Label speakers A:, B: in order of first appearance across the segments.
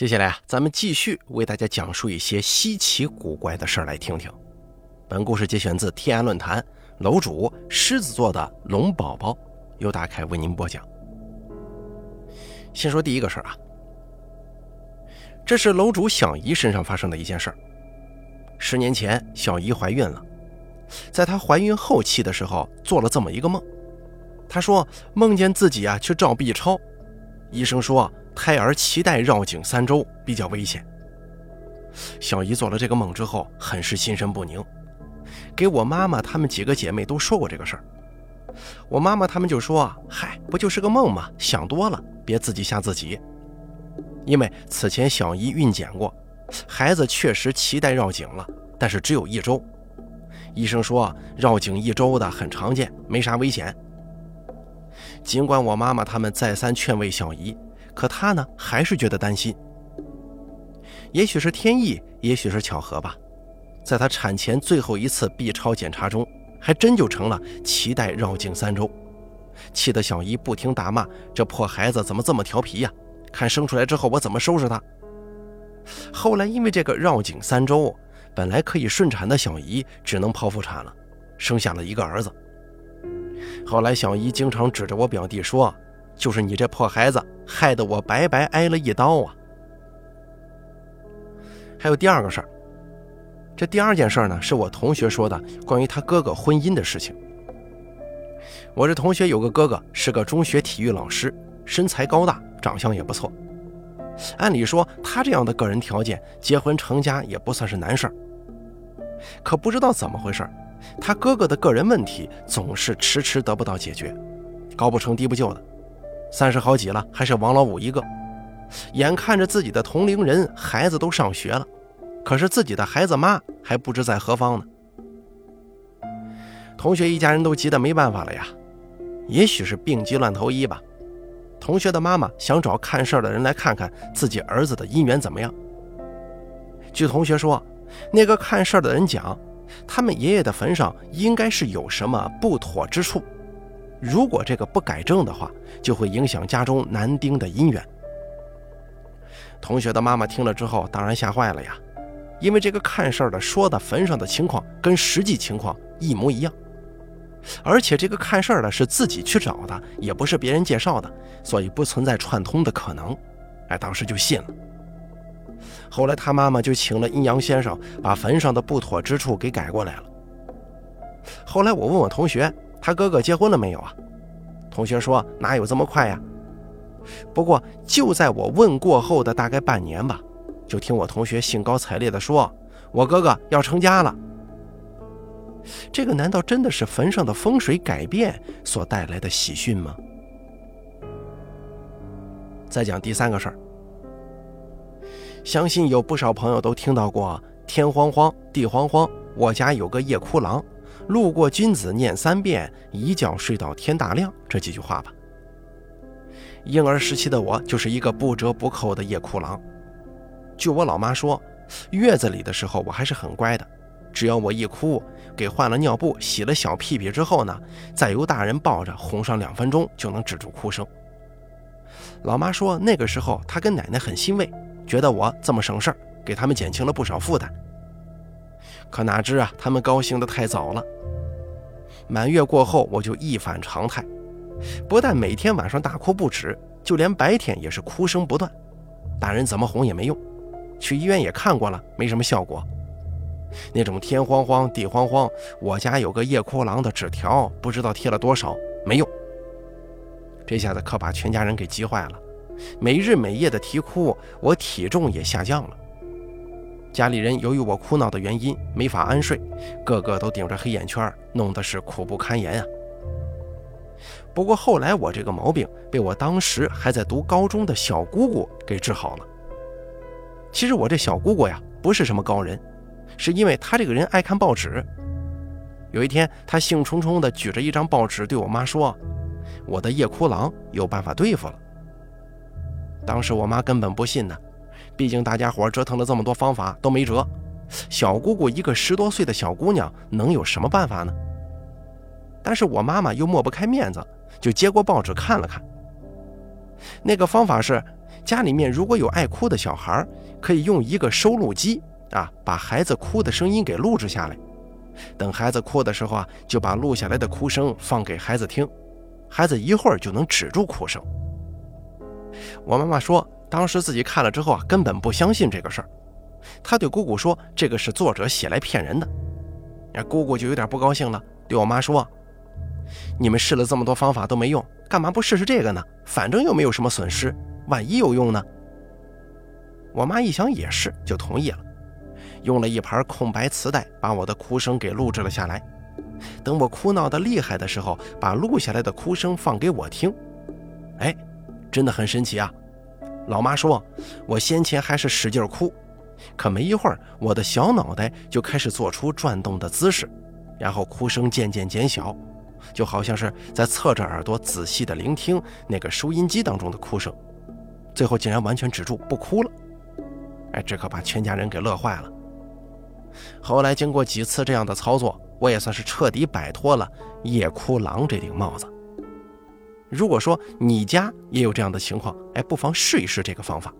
A: 接下来啊，咱们继续为大家讲述一些稀奇古怪的事儿来听听。本故事节选自天涯论坛楼主狮子座的龙宝宝，由大凯为您播讲。先说第一个事儿啊，这是楼主小姨身上发生的一件事儿。十年前，小姨怀孕了，在她怀孕后期的时候，做了这么一个梦。她说梦见自己啊去照 B 超，医生说。胎儿脐带绕颈三周，比较危险。小姨做了这个梦之后，很是心神不宁，给我妈妈她们几个姐妹都说过这个事儿。我妈妈她们就说：“嗨，不就是个梦吗？想多了，别自己吓自己。”因为此前小姨孕检过，孩子确实脐带绕颈了，但是只有一周。医生说绕颈一周的很常见，没啥危险。尽管我妈妈她们再三劝慰小姨。可他呢，还是觉得担心。也许是天意，也许是巧合吧，在他产前最后一次 B 超检查中，还真就成了脐带绕颈三周，气得小姨不停大骂：“这破孩子怎么这么调皮呀？看生出来之后我怎么收拾他！”后来因为这个绕颈三周，本来可以顺产的小姨只能剖腹产了，生下了一个儿子。后来小姨经常指着我表弟说。就是你这破孩子，害得我白白挨了一刀啊！还有第二个事儿，这第二件事呢，是我同学说的关于他哥哥婚姻的事情。我这同学有个哥哥，是个中学体育老师，身材高大，长相也不错。按理说，他这样的个人条件，结婚成家也不算是难事儿。可不知道怎么回事，他哥哥的个人问题总是迟迟得不到解决，高不成低不就的。三十好几了，还是王老五一个。眼看着自己的同龄人孩子都上学了，可是自己的孩子妈还不知在何方呢。同学一家人都急得没办法了呀。也许是病急乱投医吧。同学的妈妈想找看事儿的人来看看自己儿子的姻缘怎么样。据同学说，那个看事儿的人讲，他们爷爷的坟上应该是有什么不妥之处。如果这个不改正的话，就会影响家中男丁的姻缘。同学的妈妈听了之后，当然吓坏了呀，因为这个看事儿的说的坟上的情况跟实际情况一模一样，而且这个看事儿的是自己去找的，也不是别人介绍的，所以不存在串通的可能。哎，当时就信了。后来他妈妈就请了阴阳先生，把坟上的不妥之处给改过来了。后来我问我同学。他哥哥结婚了没有啊？同学说哪有这么快呀？不过就在我问过后的大概半年吧，就听我同学兴高采烈地说：“我哥哥要成家了。”这个难道真的是坟上的风水改变所带来的喜讯吗？再讲第三个事儿，相信有不少朋友都听到过“天荒荒，地荒荒，我家有个夜哭郎”。路过君子念三遍，一觉睡到天大亮。这几句话吧。婴儿时期的我就是一个不折不扣的夜哭郎。据我老妈说，月子里的时候我还是很乖的，只要我一哭，给换了尿布、洗了小屁屁之后呢，再由大人抱着哄上两分钟就能止住哭声。老妈说那个时候她跟奶奶很欣慰，觉得我这么省事儿，给他们减轻了不少负担。可哪知啊，他们高兴得太早了。满月过后，我就一反常态，不但每天晚上大哭不止，就连白天也是哭声不断。大人怎么哄也没用，去医院也看过了，没什么效果。那种天慌慌地慌慌，我家有个夜哭郎的纸条，不知道贴了多少，没用。这下子可把全家人给急坏了，每日每夜的啼哭，我体重也下降了。家里人由于我哭闹的原因没法安睡，个个都顶着黑眼圈，弄得是苦不堪言啊。不过后来我这个毛病被我当时还在读高中的小姑姑给治好了。其实我这小姑姑呀不是什么高人，是因为她这个人爱看报纸。有一天，她兴冲冲地举着一张报纸对我妈说：“我的夜哭郎有办法对付了。”当时我妈根本不信呢。毕竟大家伙折腾了这么多方法都没辙，小姑姑一个十多岁的小姑娘能有什么办法呢？但是我妈妈又抹不开面子，就接过报纸看了看。那个方法是，家里面如果有爱哭的小孩，可以用一个收录机啊，把孩子哭的声音给录制下来。等孩子哭的时候啊，就把录下来的哭声放给孩子听，孩子一会儿就能止住哭声。我妈妈说，当时自己看了之后啊，根本不相信这个事儿。他对姑姑说：“这个是作者写来骗人的。”那姑姑就有点不高兴了，对我妈说：“你们试了这么多方法都没用，干嘛不试试这个呢？反正又没有什么损失，万一有用呢？”我妈一想也是，就同意了，用了一盘空白磁带把我的哭声给录制了下来。等我哭闹的厉害的时候，把录下来的哭声放给我听。哎，真的很神奇啊！老妈说，我先前还是使劲哭。可没一会儿，我的小脑袋就开始做出转动的姿势，然后哭声渐渐减小，就好像是在侧着耳朵仔细的聆听那个收音机当中的哭声，最后竟然完全止住不哭了。哎，这可把全家人给乐坏了。后来经过几次这样的操作，我也算是彻底摆脱了夜哭狼这顶帽子。如果说你家也有这样的情况，哎，不妨试一试这个方法。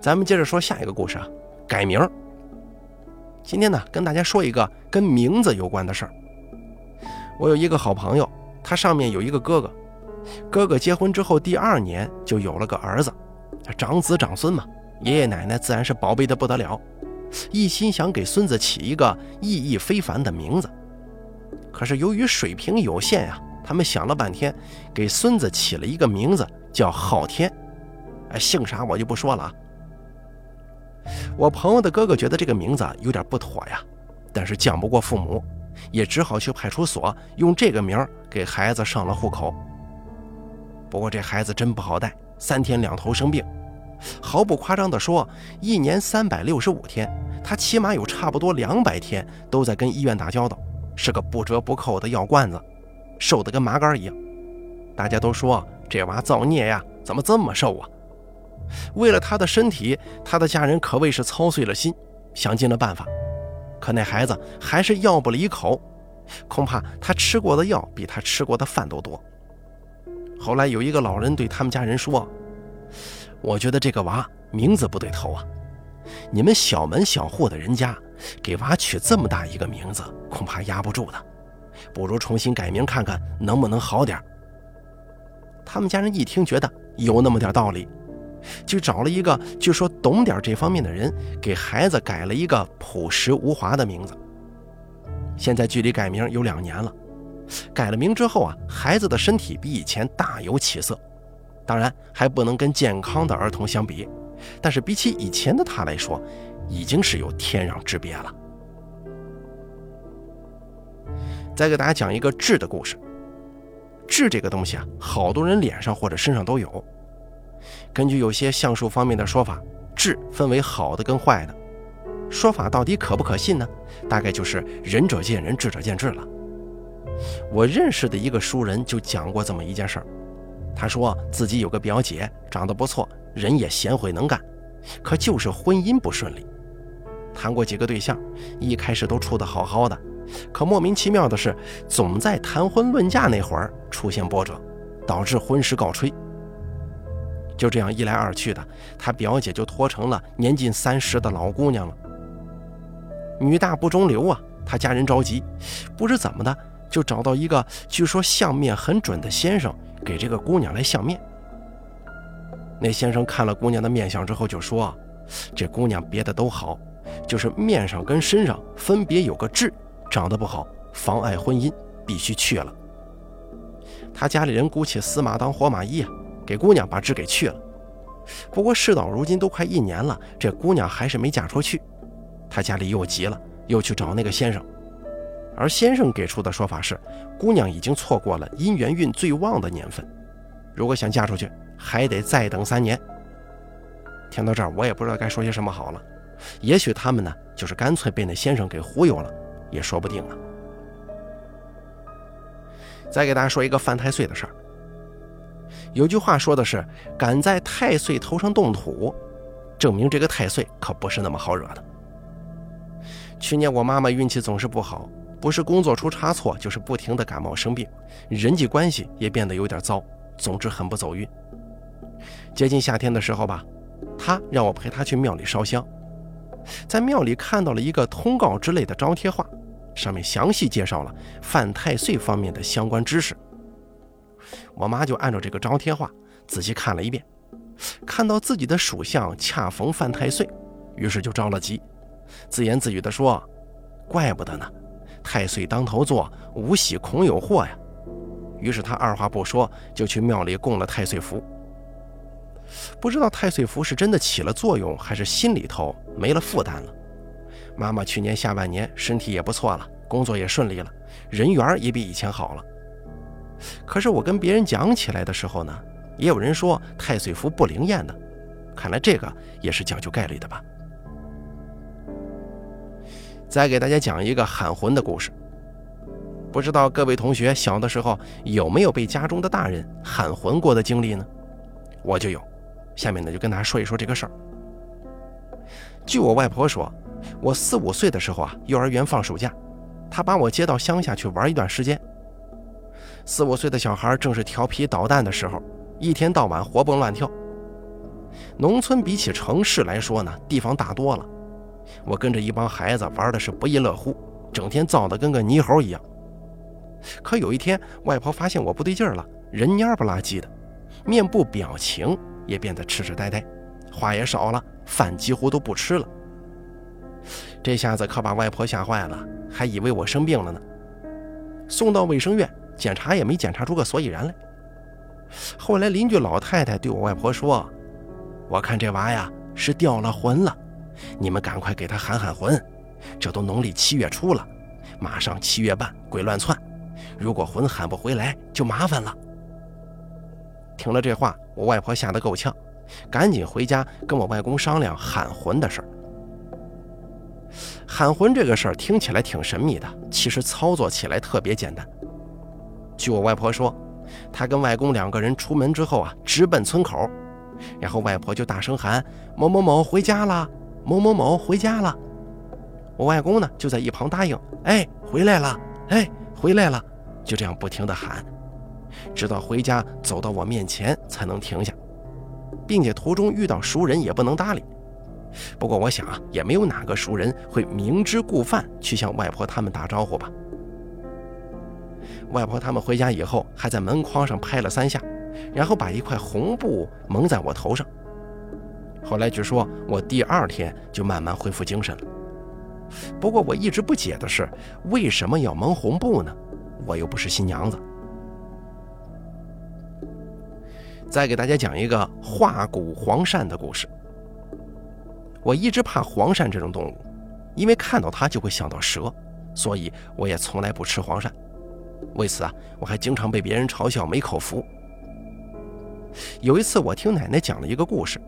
A: 咱们接着说下一个故事啊，改名。今天呢，跟大家说一个跟名字有关的事儿。我有一个好朋友，他上面有一个哥哥，哥哥结婚之后第二年就有了个儿子，长子长孙嘛，爷爷奶奶自然是宝贝的不得了，一心想给孙子起一个意义非凡的名字。可是由于水平有限呀，他们想了半天，给孙子起了一个名字叫昊天，哎，姓啥我就不说了啊。我朋友的哥哥觉得这个名字有点不妥呀，但是犟不过父母，也只好去派出所用这个名给孩子上了户口。不过这孩子真不好带，三天两头生病，毫不夸张地说，一年三百六十五天，他起码有差不多两百天都在跟医院打交道，是个不折不扣的药罐子，瘦得跟麻杆一样。大家都说这娃造孽呀，怎么这么瘦啊？为了他的身体，他的家人可谓是操碎了心，想尽了办法，可那孩子还是药不离口，恐怕他吃过的药比他吃过的饭都多。后来有一个老人对他们家人说：“我觉得这个娃名字不对头啊，你们小门小户的人家给娃取这么大一个名字，恐怕压不住的，不如重新改名看看能不能好点。”他们家人一听，觉得有那么点道理。就找了一个据说懂点这方面的人，给孩子改了一个朴实无华的名字。现在距离改名有两年了，改了名之后啊，孩子的身体比以前大有起色，当然还不能跟健康的儿童相比，但是比起以前的他来说，已经是有天壤之别了。再给大家讲一个痣的故事。痣这个东西啊，好多人脸上或者身上都有。根据有些相术方面的说法，痣分为好的跟坏的。说法到底可不可信呢？大概就是仁者见仁，智者见智了。我认识的一个熟人就讲过这么一件事儿。他说自己有个表姐，长得不错，人也贤惠能干，可就是婚姻不顺利。谈过几个对象，一开始都处得好好的，可莫名其妙的是，总在谈婚论嫁那会儿出现波折，导致婚事告吹。就这样一来二去的，他表姐就拖成了年近三十的老姑娘了。女大不中留啊，他家人着急，不知怎么的就找到一个据说相面很准的先生，给这个姑娘来相面。那先生看了姑娘的面相之后就说：“这姑娘别的都好，就是面上跟身上分别有个痣，长得不好，妨碍婚姻，必须去了。”他家里人姑且死马当活马医啊。给姑娘把痣给去了，不过事到如今都快一年了，这姑娘还是没嫁出去。他家里又急了，又去找那个先生，而先生给出的说法是，姑娘已经错过了姻缘运最旺的年份，如果想嫁出去，还得再等三年。听到这儿，我也不知道该说些什么好了。也许他们呢，就是干脆被那先生给忽悠了，也说不定啊。再给大家说一个犯太岁的事儿。有句话说的是：“敢在太岁头上动土，证明这个太岁可不是那么好惹的。”去年我妈妈运气总是不好，不是工作出差错，就是不停的感冒生病，人际关系也变得有点糟，总之很不走运。接近夏天的时候吧，她让我陪她去庙里烧香，在庙里看到了一个通告之类的招贴画，上面详细介绍了犯太岁方面的相关知识。我妈就按照这个招贴画仔细看了一遍，看到自己的属相恰逢犯太岁，于是就着了急，自言自语地说：“怪不得呢，太岁当头坐，无喜恐有祸呀。”于是他二话不说就去庙里供了太岁符。不知道太岁符是真的起了作用，还是心里头没了负担了。妈妈去年下半年身体也不错了，工作也顺利了，人缘也比以前好了。可是我跟别人讲起来的时候呢，也有人说太岁符不灵验的。看来这个也是讲究概率的吧。再给大家讲一个喊魂的故事。不知道各位同学小的时候有没有被家中的大人喊魂过的经历呢？我就有。下面呢，就跟大家说一说这个事儿。据我外婆说，我四五岁的时候啊，幼儿园放暑假，他把我接到乡下去玩一段时间。四五岁的小孩正是调皮捣蛋的时候，一天到晚活蹦乱跳。农村比起城市来说呢，地方大多了。我跟着一帮孩子玩的是不亦乐乎，整天燥得跟个泥猴一样。可有一天，外婆发现我不对劲儿了，人蔫不拉几的，面部表情。也变得痴痴呆呆，话也少了，饭几乎都不吃了。这下子可把外婆吓坏了，还以为我生病了呢。送到卫生院检查也没检查出个所以然来。后来邻居老太太对我外婆说：“我看这娃呀是掉了魂了，你们赶快给他喊喊魂。这都农历七月初了，马上七月半鬼乱窜，如果魂喊不回来就麻烦了。”听了这话，我外婆吓得够呛，赶紧回家跟我外公商量喊魂的事儿。喊魂这个事儿听起来挺神秘的，其实操作起来特别简单。据我外婆说，她跟外公两个人出门之后啊，直奔村口，然后外婆就大声喊：“某某某回家了，某某某回家了。”我外公呢就在一旁答应：“哎，回来了，哎，回来了。”就这样不停地喊。直到回家走到我面前才能停下，并且途中遇到熟人也不能搭理。不过我想啊，也没有哪个熟人会明知故犯去向外婆他们打招呼吧。外婆他们回家以后，还在门框上拍了三下，然后把一块红布蒙在我头上。后来据说我第二天就慢慢恢复精神了。不过我一直不解的是，为什么要蒙红布呢？我又不是新娘子。再给大家讲一个化骨黄鳝的故事。我一直怕黄鳝这种动物，因为看到它就会想到蛇，所以我也从来不吃黄鳝。为此啊，我还经常被别人嘲笑没口福。有一次，我听奶奶讲了一个故事，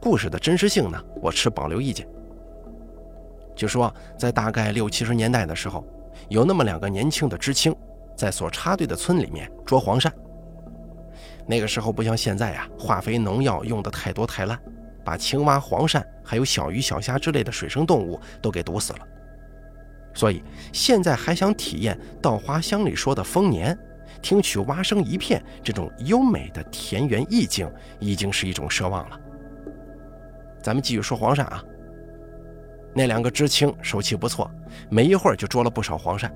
A: 故事的真实性呢，我持保留意见。就说在大概六七十年代的时候，有那么两个年轻的知青，在所插队的村里面捉黄鳝。那个时候不像现在呀，化肥农药用的太多太烂，把青蛙、黄鳝还有小鱼小虾之类的水生动物都给毒死了。所以现在还想体验稻花香里说的丰年，听取蛙声一片这种优美的田园意境，已经是一种奢望了。咱们继续说黄鳝啊，那两个知青手气不错，没一会儿就捉了不少黄鳝，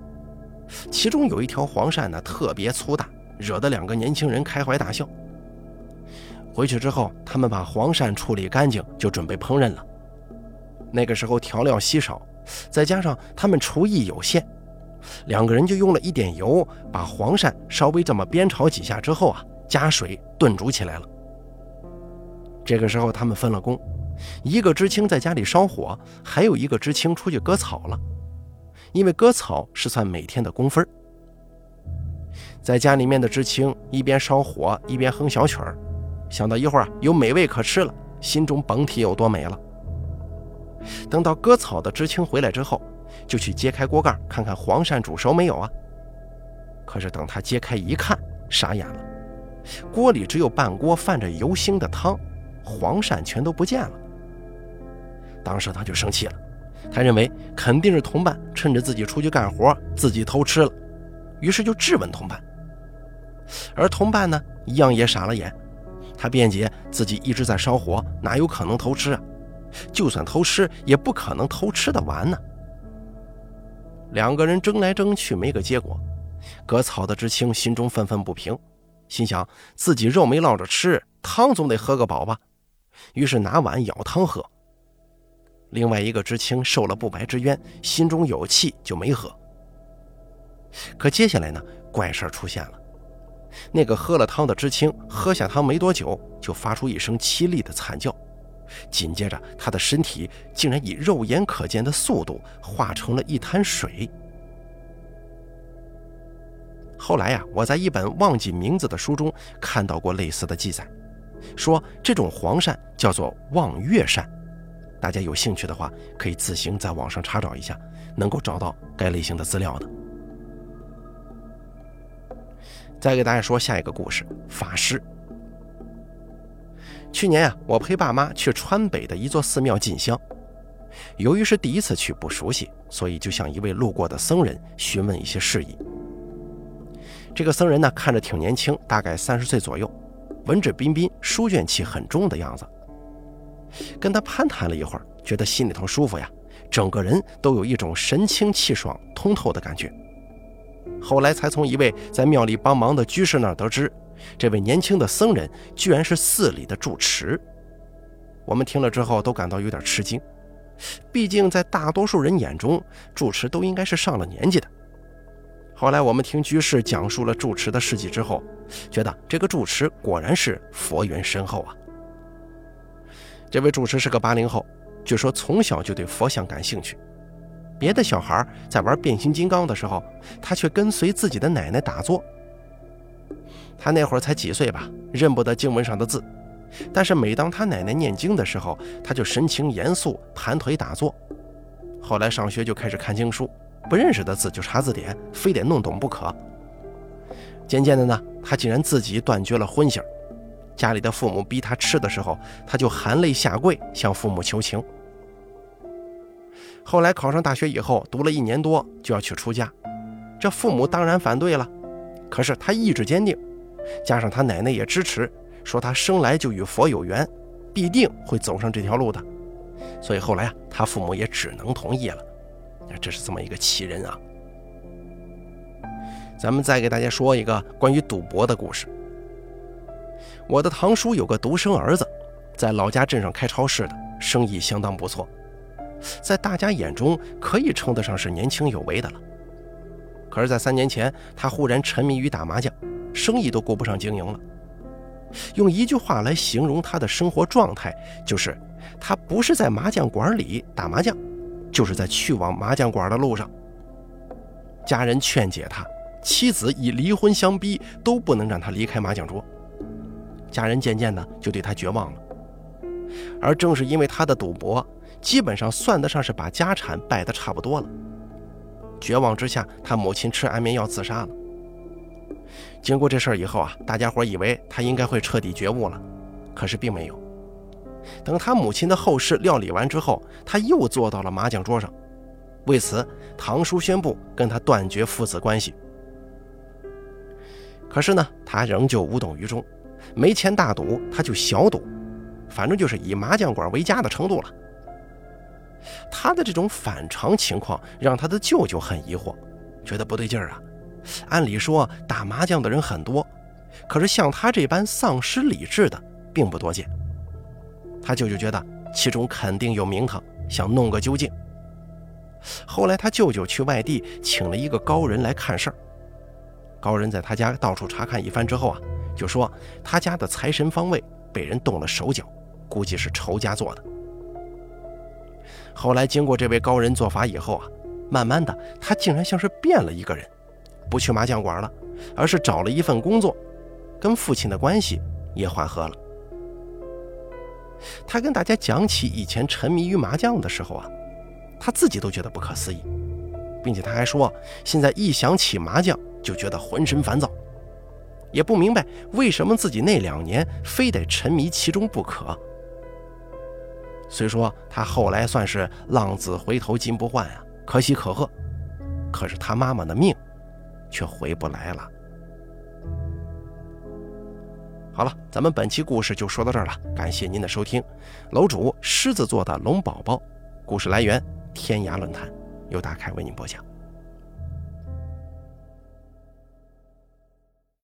A: 其中有一条黄鳝呢特别粗大。惹得两个年轻人开怀大笑。回去之后，他们把黄鳝处理干净，就准备烹饪了。那个时候调料稀少，再加上他们厨艺有限，两个人就用了一点油，把黄鳝稍微这么煸炒几下之后啊，加水炖煮起来了。这个时候他们分了工，一个知青在家里烧火，还有一个知青出去割草了，因为割草是算每天的工分。在家里面的知青一边烧火一边哼小曲儿，想到一会儿有美味可吃了，心中甭提有多美了。等到割草的知青回来之后，就去揭开锅盖看看黄鳝煮熟没有啊。可是等他揭开一看，傻眼了，锅里只有半锅泛着油腥的汤，黄鳝全都不见了。当时他就生气了，他认为肯定是同伴趁着自己出去干活，自己偷吃了，于是就质问同伴。而同伴呢，一样也傻了眼，他辩解自己一直在烧火，哪有可能偷吃啊？就算偷吃，也不可能偷吃的完呢。两个人争来争去，没个结果。割草的知青心中愤愤不平，心想自己肉没落着吃，汤总得喝个饱吧。于是拿碗舀汤喝。另外一个知青受了不白之冤，心中有气，就没喝。可接下来呢，怪事出现了。那个喝了汤的知青喝下汤没多久，就发出一声凄厉的惨叫，紧接着他的身体竟然以肉眼可见的速度化成了一滩水。后来呀，我在一本忘记名字的书中看到过类似的记载，说这种黄鳝叫做望月鳝。大家有兴趣的话，可以自行在网上查找一下，能够找到该类型的资料的。再给大家说下一个故事：法师。去年啊，我陪爸妈去川北的一座寺庙进香，由于是第一次去，不熟悉，所以就向一位路过的僧人询问一些事宜。这个僧人呢，看着挺年轻，大概三十岁左右，文质彬彬，书卷气很重的样子。跟他攀谈了一会儿，觉得心里头舒服呀，整个人都有一种神清气爽、通透的感觉。后来才从一位在庙里帮忙的居士那儿得知，这位年轻的僧人居然是寺里的住持。我们听了之后都感到有点吃惊，毕竟在大多数人眼中，住持都应该是上了年纪的。后来我们听居士讲述了住持的事迹之后，觉得这个住持果然是佛缘深厚啊。这位住持是个八零后，据说从小就对佛像感兴趣。别的小孩在玩变形金刚的时候，他却跟随自己的奶奶打坐。他那会儿才几岁吧，认不得经文上的字，但是每当他奶奶念经的时候，他就神情严肃，盘腿打坐。后来上学就开始看经书，不认识的字就查字典，非得弄懂不可。渐渐的呢，他竟然自己断绝了荤腥。家里的父母逼他吃的时候，他就含泪下跪向父母求情。后来考上大学以后，读了一年多就要去出家，这父母当然反对了，可是他意志坚定，加上他奶奶也支持，说他生来就与佛有缘，必定会走上这条路的，所以后来啊，他父母也只能同意了。这是这么一个奇人啊！咱们再给大家说一个关于赌博的故事。我的堂叔有个独生儿子，在老家镇上开超市的，生意相当不错，在大家眼中可以称得上是年轻有为的了。可是，在三年前，他忽然沉迷于打麻将，生意都顾不上经营了。用一句话来形容他的生活状态，就是他不是在麻将馆里打麻将，就是在去往麻将馆的路上。家人劝解他，妻子以离婚相逼，都不能让他离开麻将桌。家人渐渐的就对他绝望了，而正是因为他的赌博，基本上算得上是把家产败得差不多了。绝望之下，他母亲吃安眠药自杀了。经过这事儿以后啊，大家伙以为他应该会彻底觉悟了，可是并没有。等他母亲的后事料理完之后，他又坐到了麻将桌上。为此，堂叔宣布跟他断绝父子关系。可是呢，他仍旧无动于衷。没钱大赌，他就小赌，反正就是以麻将馆为家的程度了。他的这种反常情况让他的舅舅很疑惑，觉得不对劲儿啊。按理说打麻将的人很多，可是像他这般丧失理智的并不多见。他舅舅觉得其中肯定有名堂，想弄个究竟。后来他舅舅去外地请了一个高人来看事儿，高人在他家到处查看一番之后啊。就说他家的财神方位被人动了手脚，估计是仇家做的。后来经过这位高人做法以后啊，慢慢的他竟然像是变了一个人，不去麻将馆了，而是找了一份工作，跟父亲的关系也缓和了。他跟大家讲起以前沉迷于麻将的时候啊，他自己都觉得不可思议，并且他还说现在一想起麻将就觉得浑身烦躁。也不明白为什么自己那两年非得沉迷其中不可。虽说他后来算是浪子回头金不换啊，可喜可贺，可是他妈妈的命却回不来了。好了，咱们本期故事就说到这儿了，感谢您的收听。楼主狮子座的龙宝宝，故事来源天涯论坛，由大凯为您播讲。